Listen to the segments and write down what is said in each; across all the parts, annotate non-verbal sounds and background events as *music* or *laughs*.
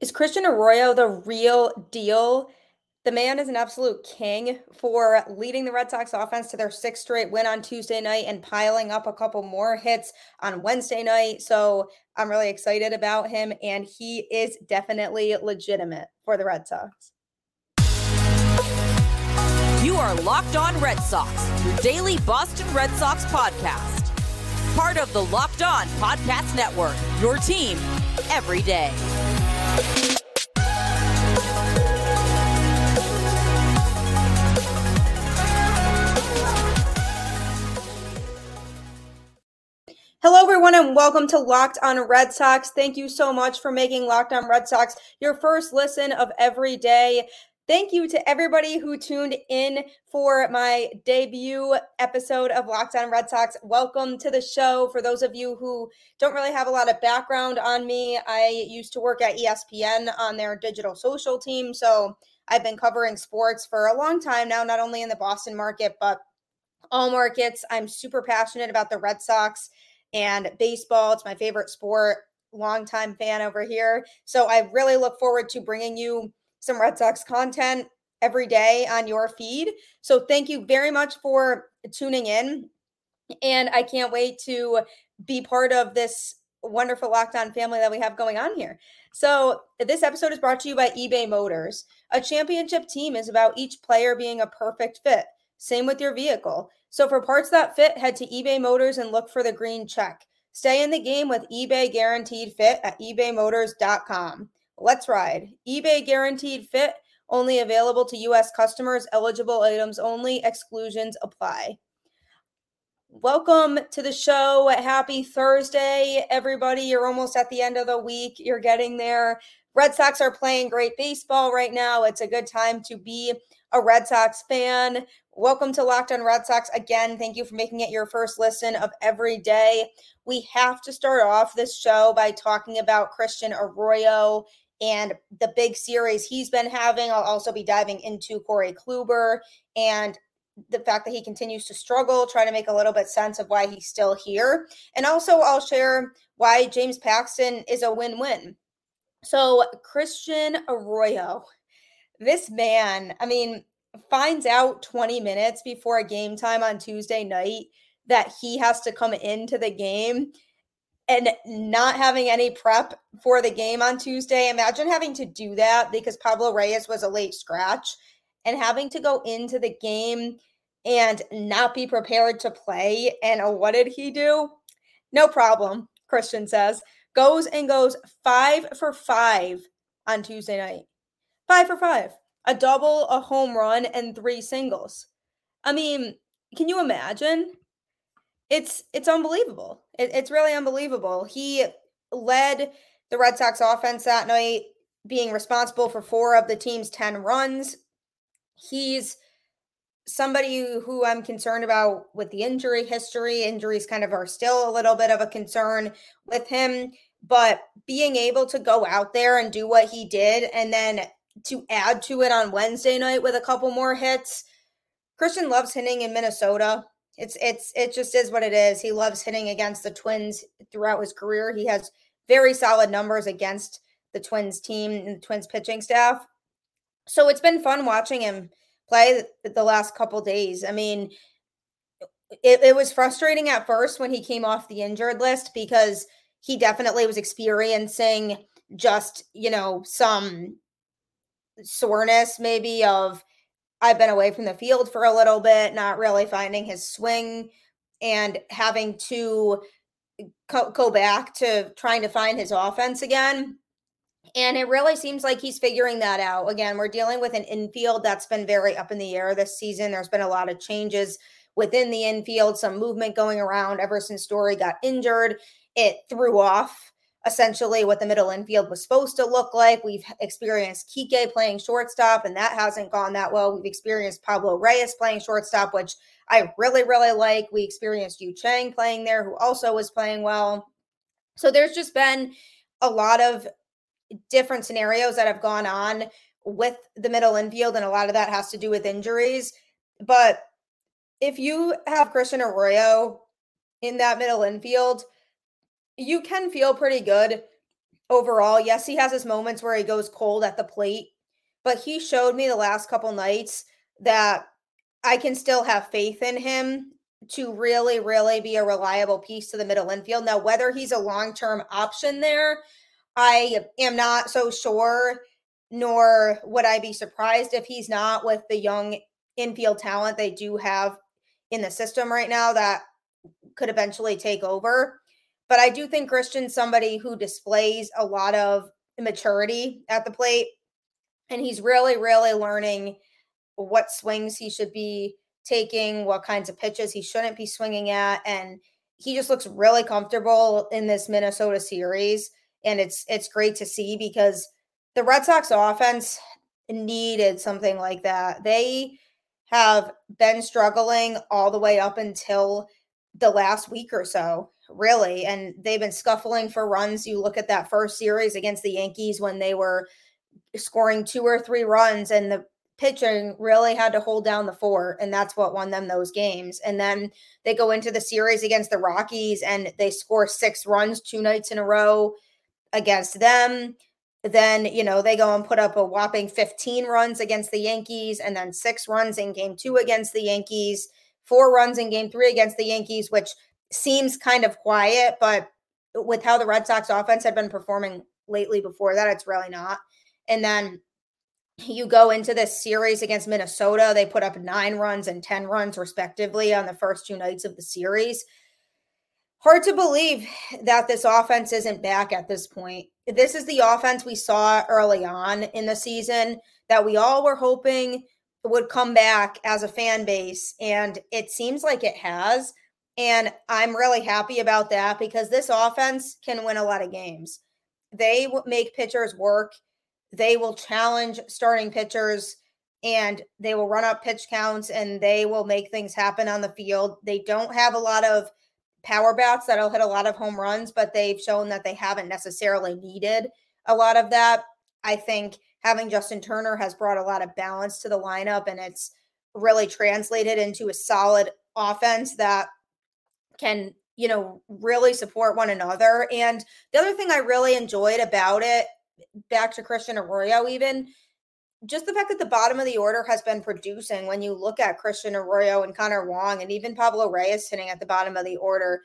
Is Christian Arroyo the real deal? The man is an absolute king for leading the Red Sox offense to their sixth straight win on Tuesday night and piling up a couple more hits on Wednesday night. So I'm really excited about him, and he is definitely legitimate for the Red Sox. You are Locked On Red Sox, your daily Boston Red Sox podcast. Part of the Locked On Podcast Network, your team every day. Hello, everyone, and welcome to Locked on Red Sox. Thank you so much for making Locked on Red Sox your first listen of every day. Thank you to everybody who tuned in for my debut episode of Locked On Red Sox. Welcome to the show. For those of you who don't really have a lot of background on me, I used to work at ESPN on their digital social team. So I've been covering sports for a long time now, not only in the Boston market, but all markets. I'm super passionate about the Red Sox and baseball. It's my favorite sport. Longtime fan over here. So I really look forward to bringing you some Red Sox content every day on your feed. So thank you very much for tuning in. And I can't wait to be part of this wonderful Locked On family that we have going on here. So, this episode is brought to you by eBay Motors. A championship team is about each player being a perfect fit. Same with your vehicle. So for parts that fit, head to eBay Motors and look for the green check. Stay in the game with eBay Guaranteed Fit at ebaymotors.com. Let's ride. eBay Guaranteed Fit only available to U.S. customers, eligible items only, exclusions apply. Welcome to the show. Happy Thursday, everybody. You're almost at the end of the week. You're getting there. Red Sox are playing great baseball right now. It's a good time to be a Red Sox fan. Welcome to Locked on Red Sox. Again, thank you for making it your first listen of every day. We have to start off this show by talking about Christian Arroyo and the big series he's been having. I'll also be diving into Corey Kluber and the fact that he continues to struggle, trying to make a little bit sense of why he's still here. And also, I'll share why James Paxton is a win win. So, Christian Arroyo, this man, I mean, finds out 20 minutes before game time on Tuesday night that he has to come into the game and not having any prep for the game on Tuesday. Imagine having to do that because Pablo Reyes was a late scratch and having to go into the game and not be prepared to play. And what did he do? No problem, Christian says. Goes and goes five for five on Tuesday night. Five for five a double, a home run, and three singles. I mean, can you imagine? It's it's unbelievable. It, it's really unbelievable. He led the Red Sox offense that night, being responsible for four of the team's 10 runs. He's somebody who I'm concerned about with the injury history. Injuries kind of are still a little bit of a concern with him, but being able to go out there and do what he did and then to add to it on Wednesday night with a couple more hits. Christian loves hitting in Minnesota. It's it's it just is what it is. He loves hitting against the Twins throughout his career. He has very solid numbers against the Twins team and the Twins pitching staff. So it's been fun watching him play the last couple days. I mean, it, it was frustrating at first when he came off the injured list because he definitely was experiencing just, you know, some soreness maybe of I've been away from the field for a little bit, not really finding his swing and having to co- go back to trying to find his offense again. And it really seems like he's figuring that out. Again, we're dealing with an infield that's been very up in the air this season. There's been a lot of changes within the infield, some movement going around ever since Story got injured. It threw off essentially what the middle infield was supposed to look like. We've experienced Kike playing shortstop, and that hasn't gone that well. We've experienced Pablo Reyes playing shortstop, which I really, really like. We experienced Yu Chang playing there, who also was playing well. So there's just been a lot of different scenarios that have gone on with the middle infield, and a lot of that has to do with injuries. But if you have Christian Arroyo in that middle infield, you can feel pretty good overall. Yes, he has his moments where he goes cold at the plate, but he showed me the last couple nights that I can still have faith in him to really, really be a reliable piece to the middle infield. Now, whether he's a long term option there, I am not so sure, nor would I be surprised if he's not with the young infield talent they do have in the system right now that could eventually take over. But I do think Christian's somebody who displays a lot of maturity at the plate. And he's really, really learning what swings he should be taking, what kinds of pitches he shouldn't be swinging at. And he just looks really comfortable in this Minnesota series. And it's it's great to see because the Red Sox offense needed something like that. They have been struggling all the way up until the last week or so really. And they've been scuffling for runs. You look at that first series against the Yankees when they were scoring two or three runs, and the pitching really had to hold down the fort, and that's what won them those games. And then they go into the series against the Rockies and they score six runs two nights in a row against them. Then, you know, they go and put up a whopping 15 runs against the Yankees and then six runs in game two against the Yankees, four runs in game three against the Yankees, which seems kind of quiet, but with how the Red Sox offense had been performing lately before that, it's really not. And then you go into this series against Minnesota, they put up nine runs and 10 runs, respectively, on the first two nights of the series. Hard to believe that this offense isn't back at this point. This is the offense we saw early on in the season that we all were hoping would come back as a fan base. And it seems like it has. And I'm really happy about that because this offense can win a lot of games. They make pitchers work, they will challenge starting pitchers, and they will run up pitch counts and they will make things happen on the field. They don't have a lot of power bats that'll hit a lot of home runs, but they've shown that they haven't necessarily needed a lot of that. I think having Justin Turner has brought a lot of balance to the lineup and it's really translated into a solid offense that can you know really support one another and the other thing i really enjoyed about it back to christian arroyo even just the fact that the bottom of the order has been producing when you look at christian arroyo and connor wong and even pablo reyes sitting at the bottom of the order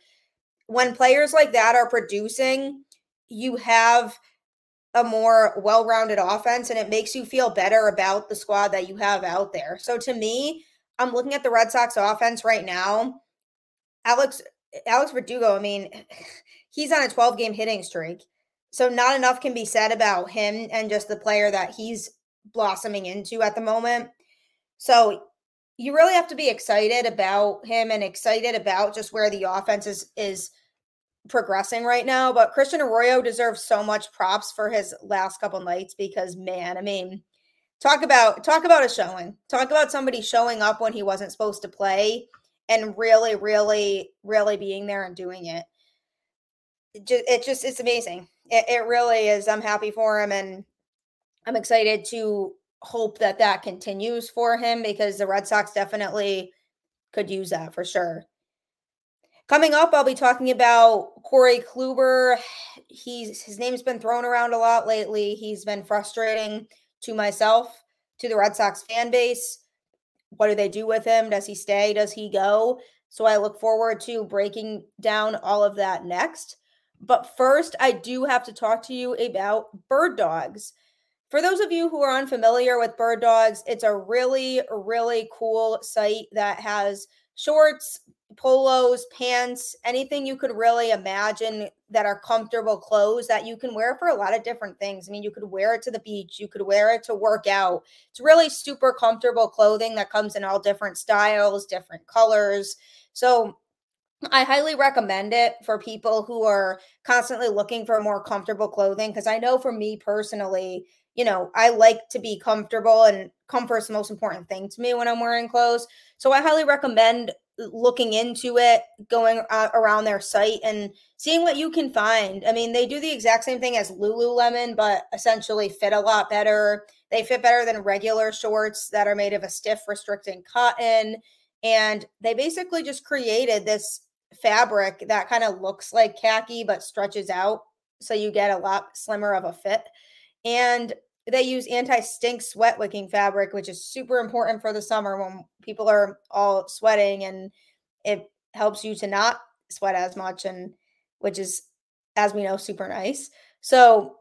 when players like that are producing you have a more well-rounded offense and it makes you feel better about the squad that you have out there. So to me i'm looking at the red sox offense right now Alex Alex Verdugo, I mean, *sighs* he's on a 12 game hitting streak. So not enough can be said about him and just the player that he's blossoming into at the moment. So you really have to be excited about him and excited about just where the offense is is progressing right now. But Christian Arroyo deserves so much props for his last couple nights because man, I mean, talk about talk about a showing. Talk about somebody showing up when he wasn't supposed to play and really, really, really being there and doing it. It just, it just it's amazing. It, it really is. I'm happy for him, and I'm excited to hope that that continues for him because the Red Sox definitely could use that for sure. Coming up, I'll be talking about Corey Kluber. He's his name's been thrown around a lot lately. He's been frustrating to myself, to the Red Sox fan base. What do they do with him? Does he stay? Does he go? So I look forward to breaking down all of that next. But first, I do have to talk to you about bird dogs. For those of you who are unfamiliar with bird dogs, it's a really, really cool site that has shorts, polos, pants, anything you could really imagine that are comfortable clothes that you can wear for a lot of different things. I mean, you could wear it to the beach, you could wear it to work out. It's really super comfortable clothing that comes in all different styles, different colors. So, I highly recommend it for people who are constantly looking for more comfortable clothing because I know for me personally, you know, I like to be comfortable and comfort's the most important thing to me when I'm wearing clothes. So I highly recommend looking into it, going uh, around their site and seeing what you can find. I mean, they do the exact same thing as Lululemon, but essentially fit a lot better. They fit better than regular shorts that are made of a stiff, restricting cotton. And they basically just created this fabric that kind of looks like khaki but stretches out so you get a lot slimmer of a fit. And they use anti-stink sweat wicking fabric, which is super important for the summer when people are all sweating and it helps you to not sweat as much and which is as we know super nice. So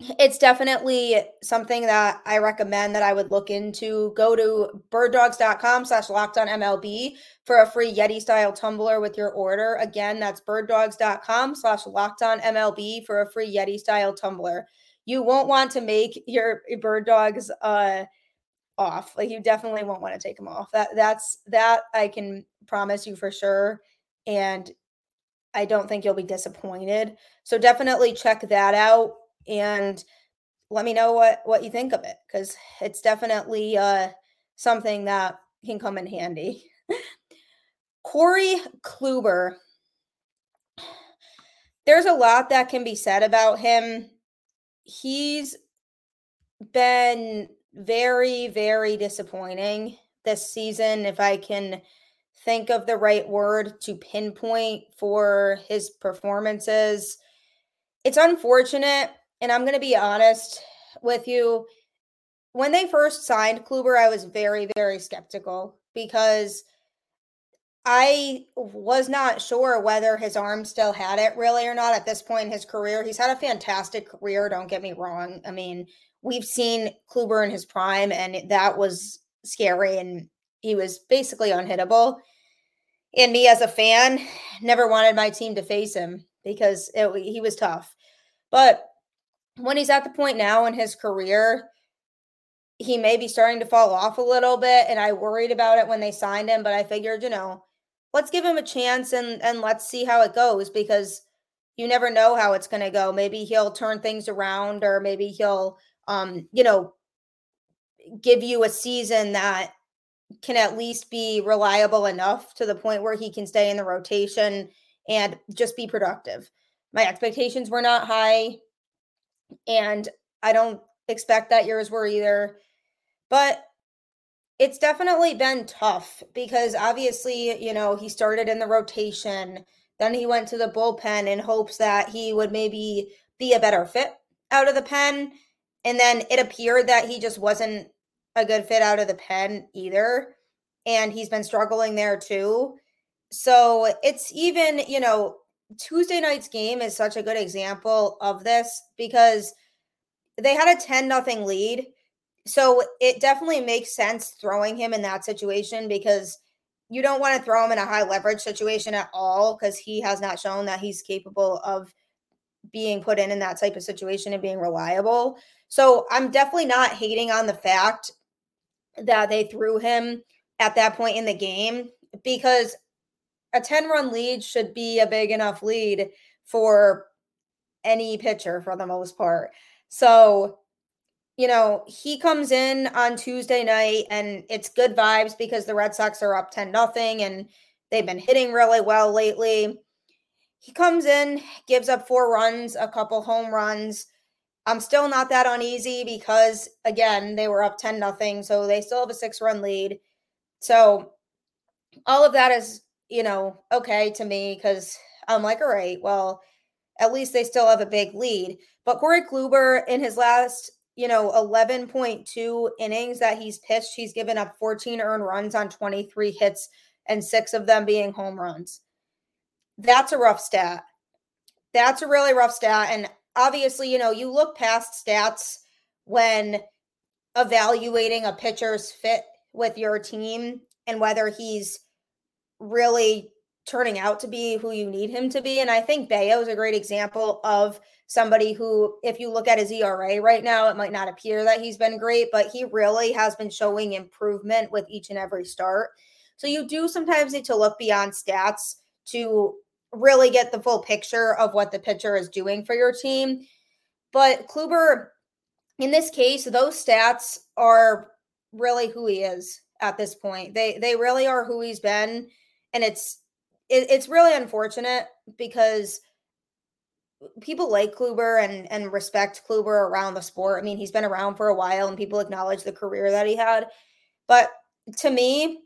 it's definitely something that I recommend that I would look into. Go to birddogs.com slash locked on MLB for a free Yeti style tumbler with your order. Again, that's birddogs.com slash locked on MLB for a free Yeti style tumbler. You won't want to make your bird dogs uh off. Like you definitely won't want to take them off. That that's that I can promise you for sure. And I don't think you'll be disappointed. So definitely check that out and let me know what what you think of it because it's definitely uh, something that can come in handy. *laughs* Corey Kluber, there's a lot that can be said about him. He's been very, very disappointing this season. If I can think of the right word to pinpoint for his performances, it's unfortunate and I'm going to be honest with you. When they first signed Kluber, I was very, very skeptical because I was not sure whether his arm still had it really or not at this point in his career. He's had a fantastic career, don't get me wrong. I mean, we've seen Kluber in his prime, and that was scary, and he was basically unhittable. And me as a fan, never wanted my team to face him because it, he was tough. But when he's at the point now in his career, he may be starting to fall off a little bit. And I worried about it when they signed him, but I figured, you know, let's give him a chance and and let's see how it goes because you never know how it's going to go. Maybe he'll turn things around, or maybe he'll, um, you know, give you a season that can at least be reliable enough to the point where he can stay in the rotation and just be productive. My expectations were not high and I don't expect that yours were either. But it's definitely been tough because obviously, you know, he started in the rotation, then he went to the bullpen in hopes that he would maybe be a better fit out of the pen. And then it appeared that he just wasn't a good fit out of the pen either. And he's been struggling there too. So it's even, you know, Tuesday night's game is such a good example of this because they had a 10 nothing lead. So it definitely makes sense throwing him in that situation because you don't want to throw him in a high leverage situation at all because he has not shown that he's capable of being put in in that type of situation and being reliable. So I'm definitely not hating on the fact that they threw him at that point in the game because a 10 run lead should be a big enough lead for any pitcher for the most part. So, you know, he comes in on Tuesday night and it's good vibes because the Red Sox are up 10 nothing and they've been hitting really well lately. He comes in, gives up four runs, a couple home runs. I'm still not that uneasy because again, they were up 10 nothing, so they still have a 6-run lead. So, all of that is you know, okay to me because I'm like, all right, well, at least they still have a big lead. But Corey Kluber in his last, you know, 11.2 innings that he's pitched, he's given up 14 earned runs on 23 hits and six of them being home runs. That's a rough stat. That's a really rough stat. And obviously, you know, you look past stats when evaluating a pitcher's fit with your team and whether he's really turning out to be who you need him to be. And I think Bello is a great example of somebody who, if you look at his ERA right now, it might not appear that he's been great, but he really has been showing improvement with each and every start. So you do sometimes need to look beyond stats to really get the full picture of what the pitcher is doing for your team. But Kluber, in this case, those stats are really who he is at this point. They they really are who he's been and it's it, it's really unfortunate because people like Kluber and and respect Kluber around the sport. I mean, he's been around for a while and people acknowledge the career that he had. But to me,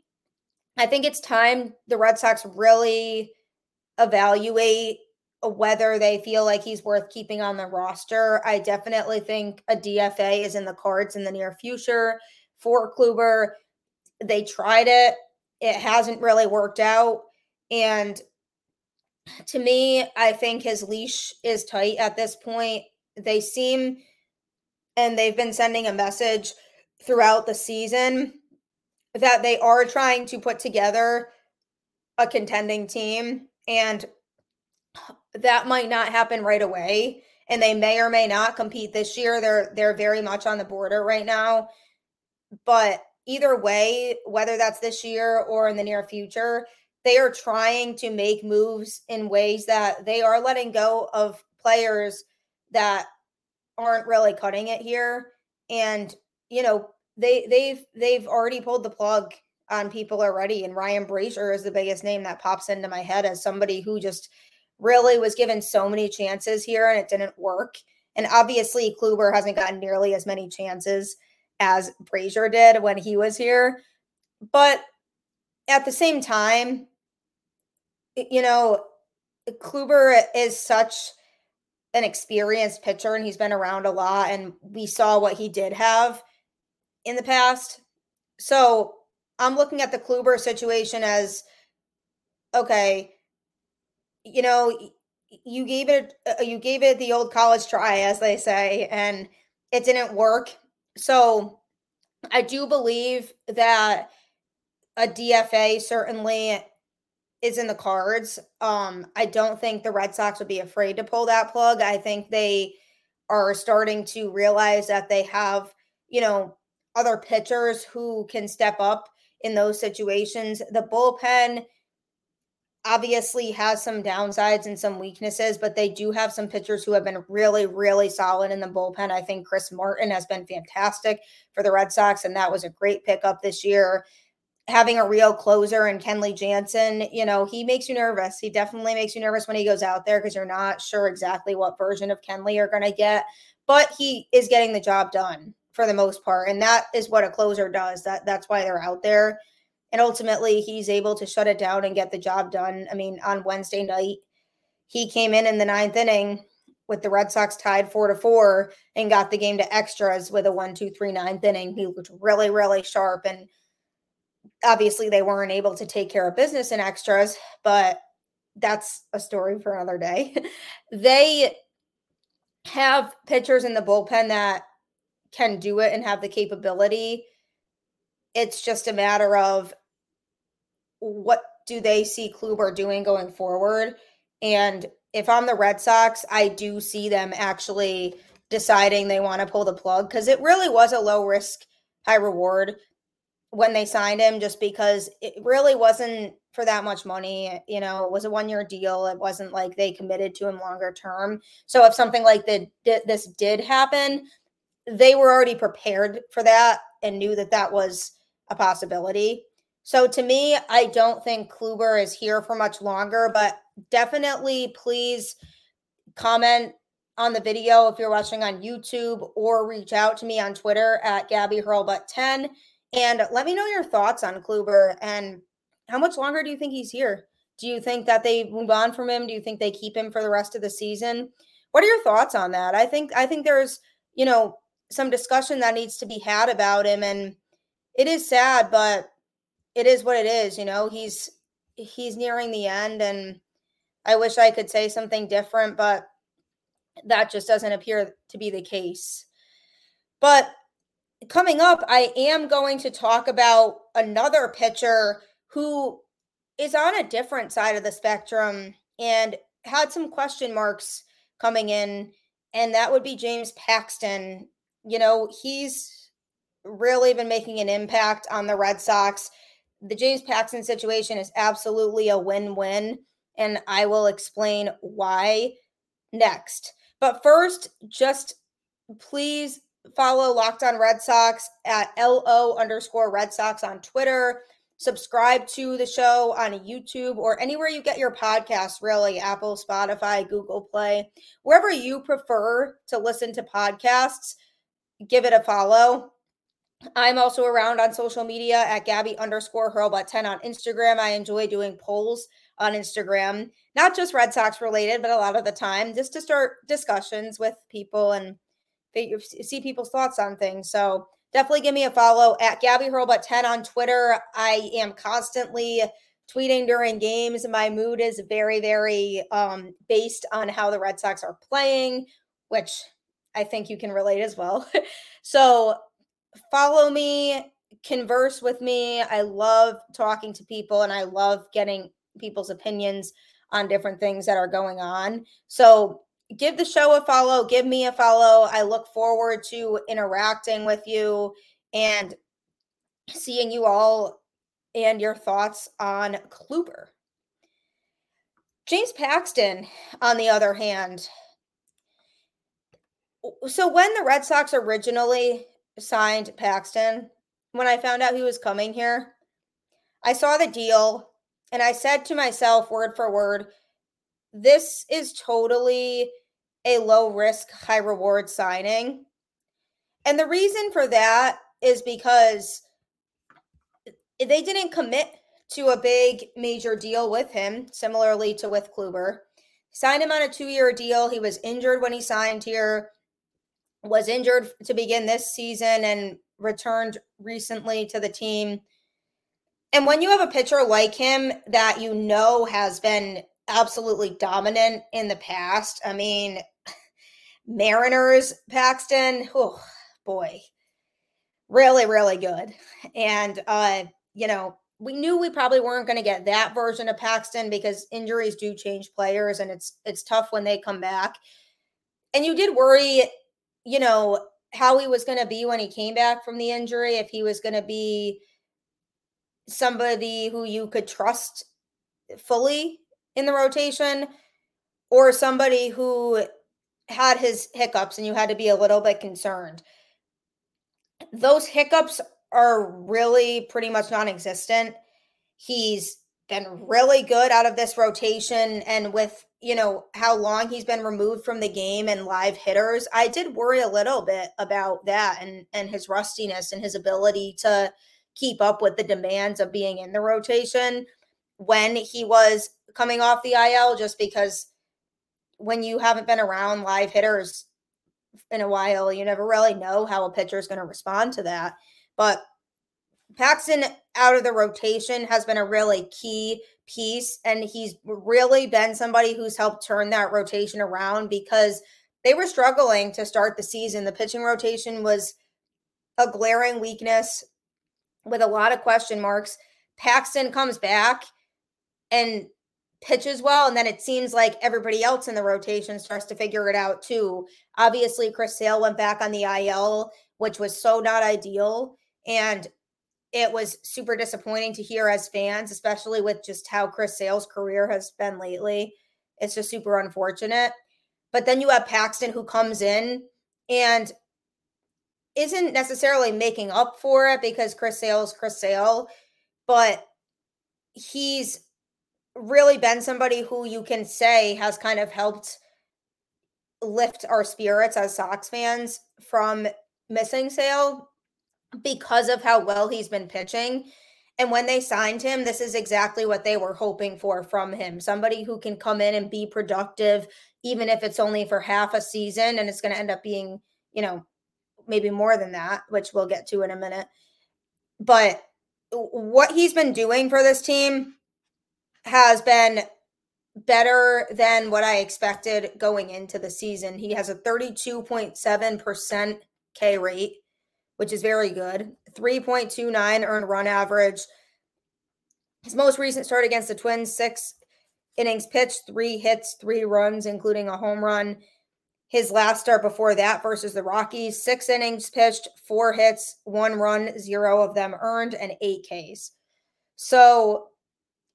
I think it's time the Red Sox really evaluate whether they feel like he's worth keeping on the roster. I definitely think a DFA is in the cards in the near future for Kluber. They tried it, it hasn't really worked out. And to me, I think his leash is tight at this point. They seem, and they've been sending a message throughout the season that they are trying to put together a contending team. And that might not happen right away and they may or may not compete this year. They're they're very much on the border right now. But either way, whether that's this year or in the near future, they are trying to make moves in ways that they are letting go of players that aren't really cutting it here and you know they they've they've already pulled the plug on people already and Ryan Brasier is the biggest name that pops into my head as somebody who just really was given so many chances here and it didn't work. And obviously, Kluber hasn't gotten nearly as many chances as Brasier did when he was here. But at the same time, you know, Kluber is such an experienced pitcher and he's been around a lot. And we saw what he did have in the past. So I'm looking at the Kluber situation as okay, you know, you gave it uh, you gave it the old college try as they say and it didn't work. So I do believe that a DFA certainly is in the cards. Um I don't think the Red Sox would be afraid to pull that plug. I think they are starting to realize that they have, you know, other pitchers who can step up in those situations. The bullpen obviously has some downsides and some weaknesses, but they do have some pitchers who have been really, really solid in the bullpen. I think Chris Martin has been fantastic for the Red Sox, and that was a great pickup this year. Having a real closer and Kenley Jansen, you know, he makes you nervous. He definitely makes you nervous when he goes out there because you're not sure exactly what version of Kenley you're going to get, but he is getting the job done for the most part. And that is what a closer does. That that's why they're out there and ultimately he's able to shut it down and get the job done. I mean, on Wednesday night, he came in in the ninth inning with the Red Sox tied four to four and got the game to extras with a one, two, three, ninth inning. He looked really, really sharp. And obviously they weren't able to take care of business and extras, but that's a story for another day. *laughs* they have pitchers in the bullpen that can do it and have the capability. It's just a matter of what do they see Kluber doing going forward? And if I'm the Red Sox, I do see them actually deciding they want to pull the plug because it really was a low risk, high reward when they signed him, just because it really wasn't for that much money. You know, it was a one year deal. It wasn't like they committed to him longer term. So if something like the, this did happen, they were already prepared for that and knew that that was a possibility. So to me, I don't think Kluber is here for much longer, but definitely please comment on the video if you're watching on YouTube or reach out to me on Twitter at Gabby Hurlbut10 and let me know your thoughts on Kluber and how much longer do you think he's here? Do you think that they move on from him? Do you think they keep him for the rest of the season? What are your thoughts on that? I think I think there's, you know, some discussion that needs to be had about him and it is sad, but it is what it is, you know. He's he's nearing the end and I wish I could say something different, but that just doesn't appear to be the case. But coming up, I am going to talk about another pitcher who is on a different side of the spectrum and had some question marks coming in, and that would be James Paxton. You know, he's really been making an impact on the Red Sox the James Paxton situation is absolutely a win win, and I will explain why next. But first, just please follow Locked On Red Sox at LO underscore Red Sox on Twitter. Subscribe to the show on YouTube or anywhere you get your podcasts, really Apple, Spotify, Google Play, wherever you prefer to listen to podcasts. Give it a follow. I'm also around on social media at Gabby underscore Hurlbut 10 on Instagram. I enjoy doing polls on Instagram, not just Red Sox related, but a lot of the time, just to start discussions with people and see people's thoughts on things. So definitely give me a follow at Gabby Hurlbut 10 on Twitter. I am constantly tweeting during games. My mood is very, very um, based on how the Red Sox are playing, which I think you can relate as well. *laughs* so follow me, converse with me. I love talking to people and I love getting people's opinions on different things that are going on. So give the show a follow, give me a follow. I look forward to interacting with you and seeing you all and your thoughts on Kluber. James Paxton, on the other hand, so when the Red Sox originally signed Paxton, when I found out he was coming here, I saw the deal and I said to myself, word for word, this is totally a low risk, high reward signing. And the reason for that is because they didn't commit to a big major deal with him, similarly to with Kluber. Signed him on a two year deal. He was injured when he signed here, was injured to begin this season, and returned recently to the team. And when you have a pitcher like him that you know has been absolutely dominant in the past, I mean, Mariners, Paxton, oh boy, really, really good. And, uh, you know, we knew we probably weren't going to get that version of Paxton because injuries do change players and it's it's tough when they come back. And you did worry, you know, how he was going to be when he came back from the injury, if he was going to be somebody who you could trust fully in the rotation or somebody who had his hiccups and you had to be a little bit concerned. Those hiccups are really pretty much non existent. He's been really good out of this rotation and with you know how long he's been removed from the game and live hitters i did worry a little bit about that and and his rustiness and his ability to keep up with the demands of being in the rotation when he was coming off the il just because when you haven't been around live hitters in a while you never really know how a pitcher is going to respond to that but Paxton out of the rotation has been a really key piece, and he's really been somebody who's helped turn that rotation around because they were struggling to start the season. The pitching rotation was a glaring weakness with a lot of question marks. Paxton comes back and pitches well, and then it seems like everybody else in the rotation starts to figure it out too. Obviously, Chris Sale went back on the IL, which was so not ideal. And it was super disappointing to hear as fans, especially with just how Chris Sale's career has been lately. It's just super unfortunate. But then you have Paxton who comes in and isn't necessarily making up for it because Chris Sale is Chris Sale, but he's really been somebody who you can say has kind of helped lift our spirits as Sox fans from missing Sale because of how well he's been pitching. And when they signed him, this is exactly what they were hoping for from him somebody who can come in and be productive, even if it's only for half a season and it's going to end up being, you know, maybe more than that, which we'll get to in a minute. But what he's been doing for this team has been better than what I expected going into the season. He has a 32.7% K rate which is very good. 3.29 earned run average. His most recent start against the Twins, six innings pitched, three hits, three runs, including a home run. His last start before that versus the Rockies, six innings pitched, four hits, one run, zero of them earned, and eight Ks. So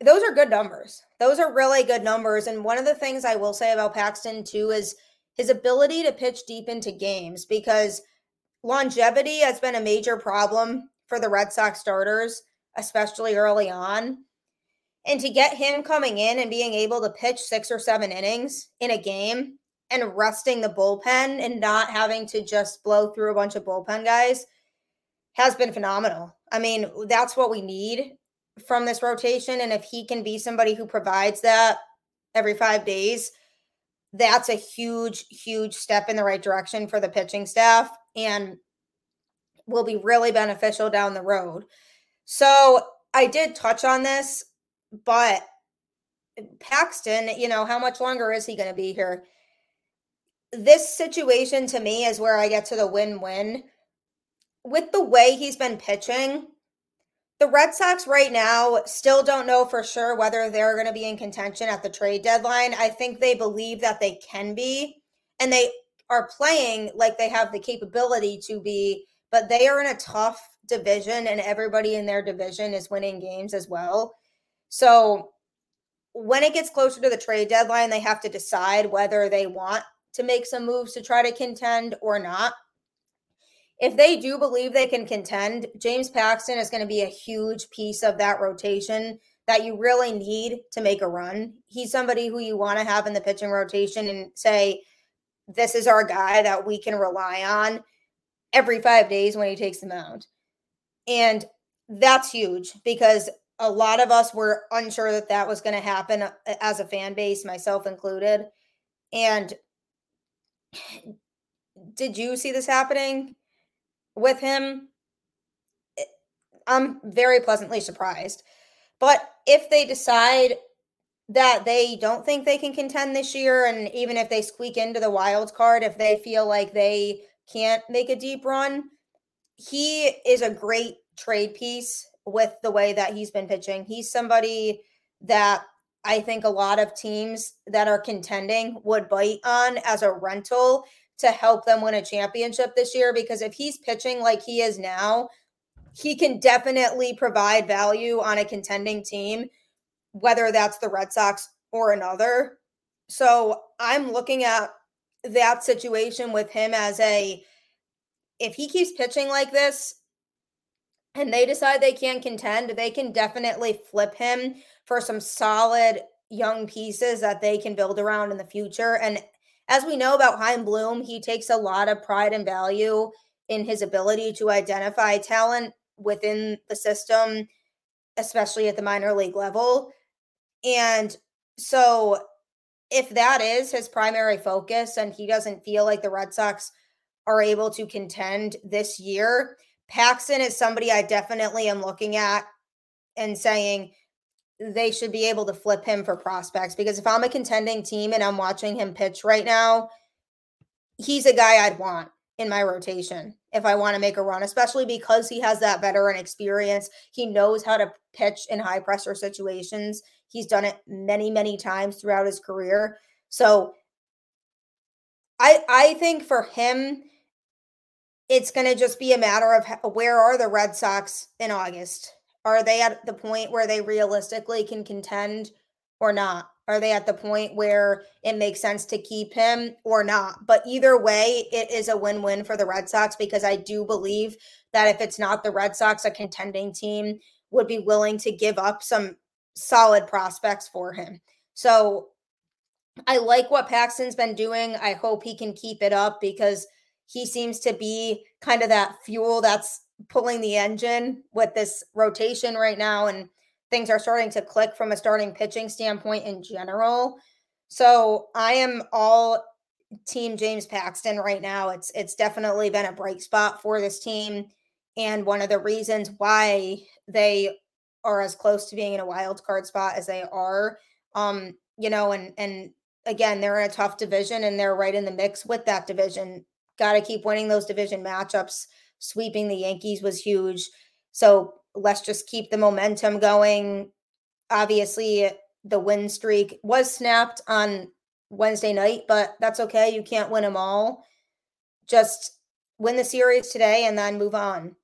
those are good numbers. Those are really good numbers. And one of the things I will say about Paxton, too, is his ability to pitch deep into games because – longevity has been a major problem for the Red Sox starters, especially early on. And to get him coming in and being able to pitch six or seven innings in a game and resting the bullpen and not having to just blow through a bunch of bullpen guys has been phenomenal. I mean, that's what we need from this rotation. And if he can be somebody who provides that every five days, that's a huge, huge step in the right direction for the pitching staff and will be really beneficial down the road. So I did touch on this, but Paxton, you know, how much longer is he going to be here? This situation to me is where I get to the win win. With the way he's been pitching, the Red Sox right now still don't know for sure whether they're going to be in contention at the trade deadline. I think they believe that they can be, and they are playing like they have the capability to be, but they are in a tough division, and everybody in their division is winning games as well. So when it gets closer to the trade deadline, they have to decide whether they want to make some moves to try to contend or not if they do believe they can contend, James Paxton is going to be a huge piece of that rotation that you really need to make a run. He's somebody who you want to have in the pitching rotation and say, this is our guy that we can rely on every five days when he takes the mound. And that's huge because a lot of us were unsure that that was going to happen uh, as a fan base, myself included. And *sighs* did you see this happening? With him, eh, I'm very pleasantly surprised. But if they decide that they don't think they can contend this year, and even if they squeak into the wild card, if they feel like they can't make a deep run, he is a great trade piece with the way that he's been pitching. He's somebody that I think a lot of teams that are contending would bite on as a rental to help them win a championship this year because if he's pitching like he is now, he can definitely provide value on a contending team, whether that's the Red Sox or another. So I'm looking at that situation with him as a if he keeps pitching like this and they decide they can't contend, they can definitely flip him for some solid young pieces that they can build around in the future. And as we know about Chaim Bloom, he takes a lot of pride and value in his ability to identify talent within the system, especially at the minor league level. And so, if that is his primary focus and he doesn't feel like the Red Sox are able to contend this year, Paxton is somebody I definitely am looking at and saying, they should be able to flip him for prospects because if I'm a contending team and I'm watching him pitch right now, he's a guy I'd want in my rotation if I want to make a run, especially because he has that veteran experience. He knows how to pitch in high pressure situations. He's done it many, many times throughout his career. So I I think for him it's going to just be a matter of where are the Red Sox in August? Are they at the point where they realistically can contend or not? Are they at the point where it makes sense to keep him or not? But either way, it is a win win for the Red Sox because I do believe that if it's not the Red Sox, a contending team would be willing to give up some solid prospects for him. So I like what Paxton's been doing. I hope he can keep it up because he seems to be kind of that fuel that's pulling the engine with this rotation right now and things are starting to click from a starting pitching standpoint in general. So I am all team James Paxton right now. It's it's definitely been a bright spot for this team and one of the reasons why they are as close to being in a wild card spot as they are. Um, you know, and and again, they're in a tough division and they're right in the mix with that division. Got to keep winning those division matchups sweeping the Yankees was huge. So let's just keep the momentum going. Obviously, the win streak was snapped on Wednesday night, but that's okay. You can't win them all. Just win the series today and then move on.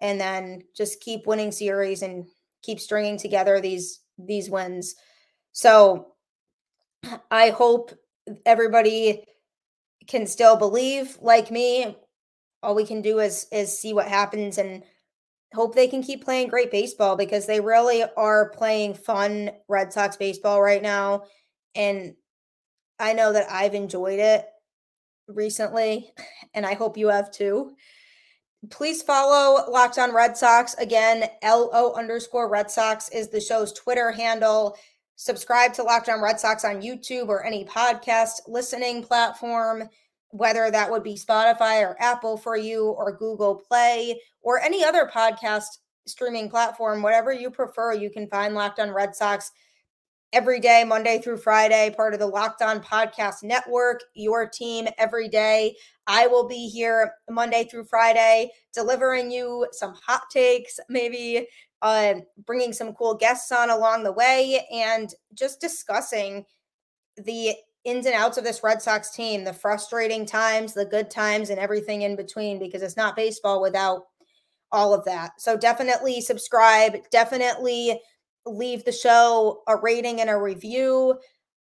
And then just keep winning series and keep stringing together these these wins. So I hope everybody can still believe like me all we can do is is see what happens and hope they can keep playing great baseball because they really are playing fun Red Sox baseball right now and I know that I've enjoyed it recently and I hope you have too. Please follow Locked On Red Sox. Again, LO underscore Red Sox is the show's Twitter handle. Subscribe to Locked On Red Sox on YouTube or any podcast listening platform, whether that would be Spotify or Apple for you or Google Play or any other podcast streaming platform, whatever you prefer. You can find Locked On Red Sox every day, Monday through Friday, part of the Locked On Podcast Network, your team every day. I will be here Monday through Friday delivering you some hot takes, maybe uh, bringing some cool guests on along the way, and just discussing the ins and outs of this Red Sox team, the frustrating times, the good times, and everything in between, because it's not baseball without all of that. So definitely subscribe, definitely leave the show a rating and a review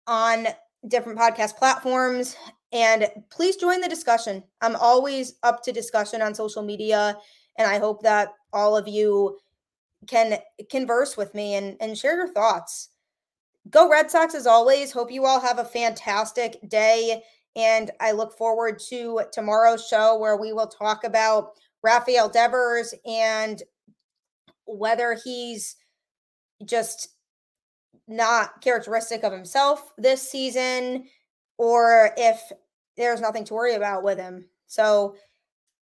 on different podcast platforms. And please join the discussion. I'm always up to discussion on social media. And I hope that all of you can converse with me and, and share your thoughts. Go Red Sox as always. Hope you all have a fantastic day. And I look forward to tomorrow's show where we will talk about Rafael Devers and whether he's just not characteristic of himself this season or if there's nothing to worry about with him. So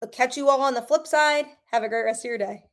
I'll catch you all on the flip side. Have a great rest of your day.